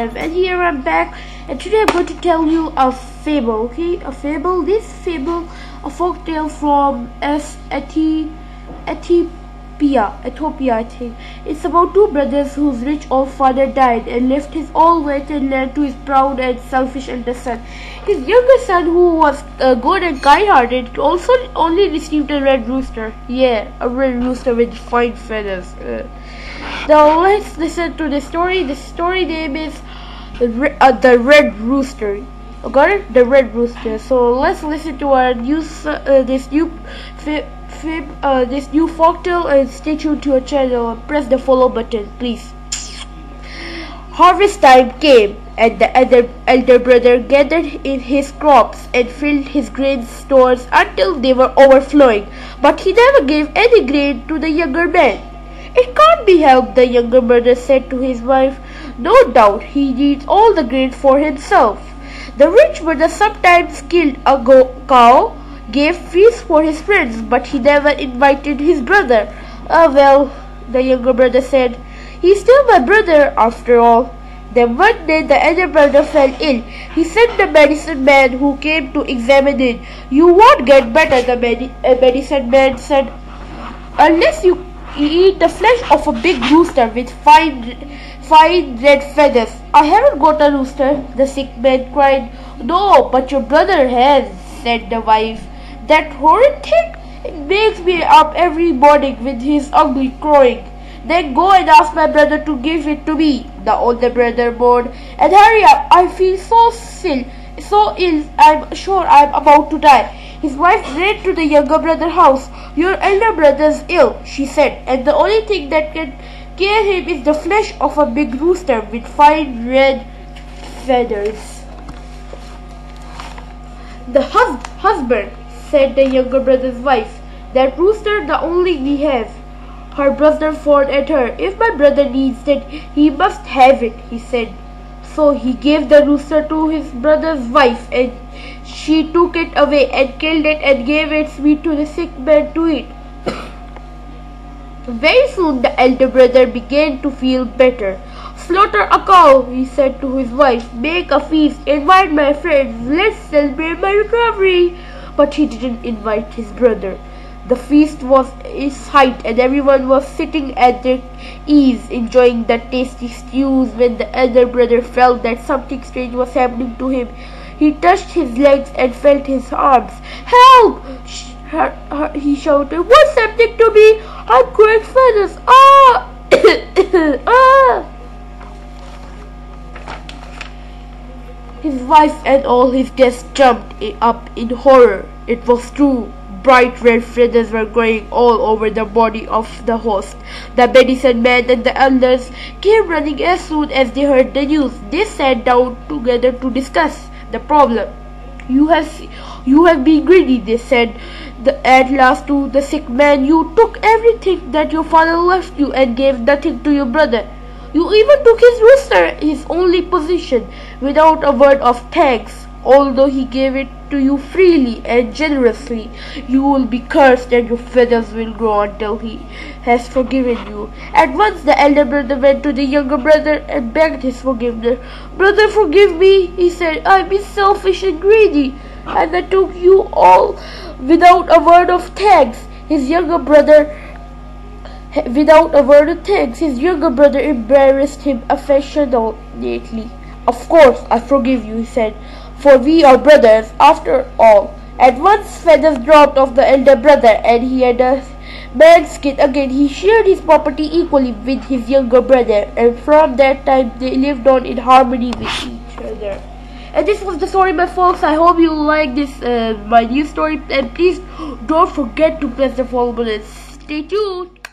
I'm back and today I'm going to tell you a fable, okay? A fable. This fable, a folk tale from S Eti Ethiopia, Ethiopia I think. It's about two brothers whose rich old father died and left his all wealth and land to his proud and selfish elder son. His younger son, who was uh, good and kind-hearted, also only received a red rooster. Yeah, a red rooster with fine feathers. Uh, now let's listen to the story. The story name is the, uh, the Red Rooster. Got it? The Red Rooster. So let's listen to our new uh, this new fib, fib uh, this new folktale and stay tuned to our channel and press the follow button, please. Harvest time came, and the elder, elder brother gathered in his crops and filled his grain stores until they were overflowing. But he never gave any grain to the younger man. It can't be helped, the younger brother said to his wife. No doubt he needs all the grain for himself. The rich brother sometimes killed a cow, gave feasts for his friends, but he never invited his brother. Ah, well, the younger brother said, he's still my brother after all. Then one day the elder brother fell ill. He sent the medicine man who came to examine it. You won't get better, the medi medicine man said, unless you eat the flesh of a big rooster with fine, fine red feathers. I haven't got a rooster, the sick man cried. No, but your brother has, said the wife. That horrid thing? It makes me up every morning with his ugly crowing. Then go and ask my brother to give it to me, the older brother moaned. And hurry up, I feel so ill, so ill, I'm sure I'm about to die. His wife ran to the younger brother's house. Your elder brother is ill, she said, and the only thing that can cure him is the flesh of a big rooster with fine red feathers. The hus husband, said the younger brother's wife, that rooster the only we have. Her brother frowned at her. If my brother needs it, he must have it, he said. So he gave the rooster to his brother's wife, and she took it away and killed it and gave its meat to the sick man to eat. Very soon the elder brother began to feel better. Slaughter a cow, he said to his wife. Make a feast, invite my friends, let's celebrate my recovery. But he didn't invite his brother. The feast was its sight, and everyone was sitting at their ease enjoying the tasty stews when the elder brother felt that something strange was happening to him. He touched his legs and felt his arms. Help! he shouted. What's happening to me? I'm growing feathers. Ah! ah! His wife and all his guests jumped up in horror. It was true. Bright red feathers were growing all over the body of the host. The medicine man and the elders came running as soon as they heard the news. They sat down together to discuss the problem. You have you have been greedy, they said the, at last to the sick man. You took everything that your father left you and gave nothing to your brother. You even took his rooster, his only possession, without a word of thanks. Although he gave it to you freely and generously, you will be cursed and your feathers will grow until he has forgiven you. At once the elder brother went to the younger brother and begged his forgiveness. Brother, forgive me, he said. I've been selfish and greedy, and I took you all without a word of thanks. His younger brother Without a word of thanks, his younger brother embarrassed him affectionately. Of course, I forgive you, he said for we are brothers after all. At once feathers dropped off the elder brother, and he had a man's skin again. He shared his property equally with his younger brother, and from that time they lived on in harmony with each other. And this was the story, my folks. I hope you like this, uh, my new story, and please don't forget to press the follow button. Stay tuned.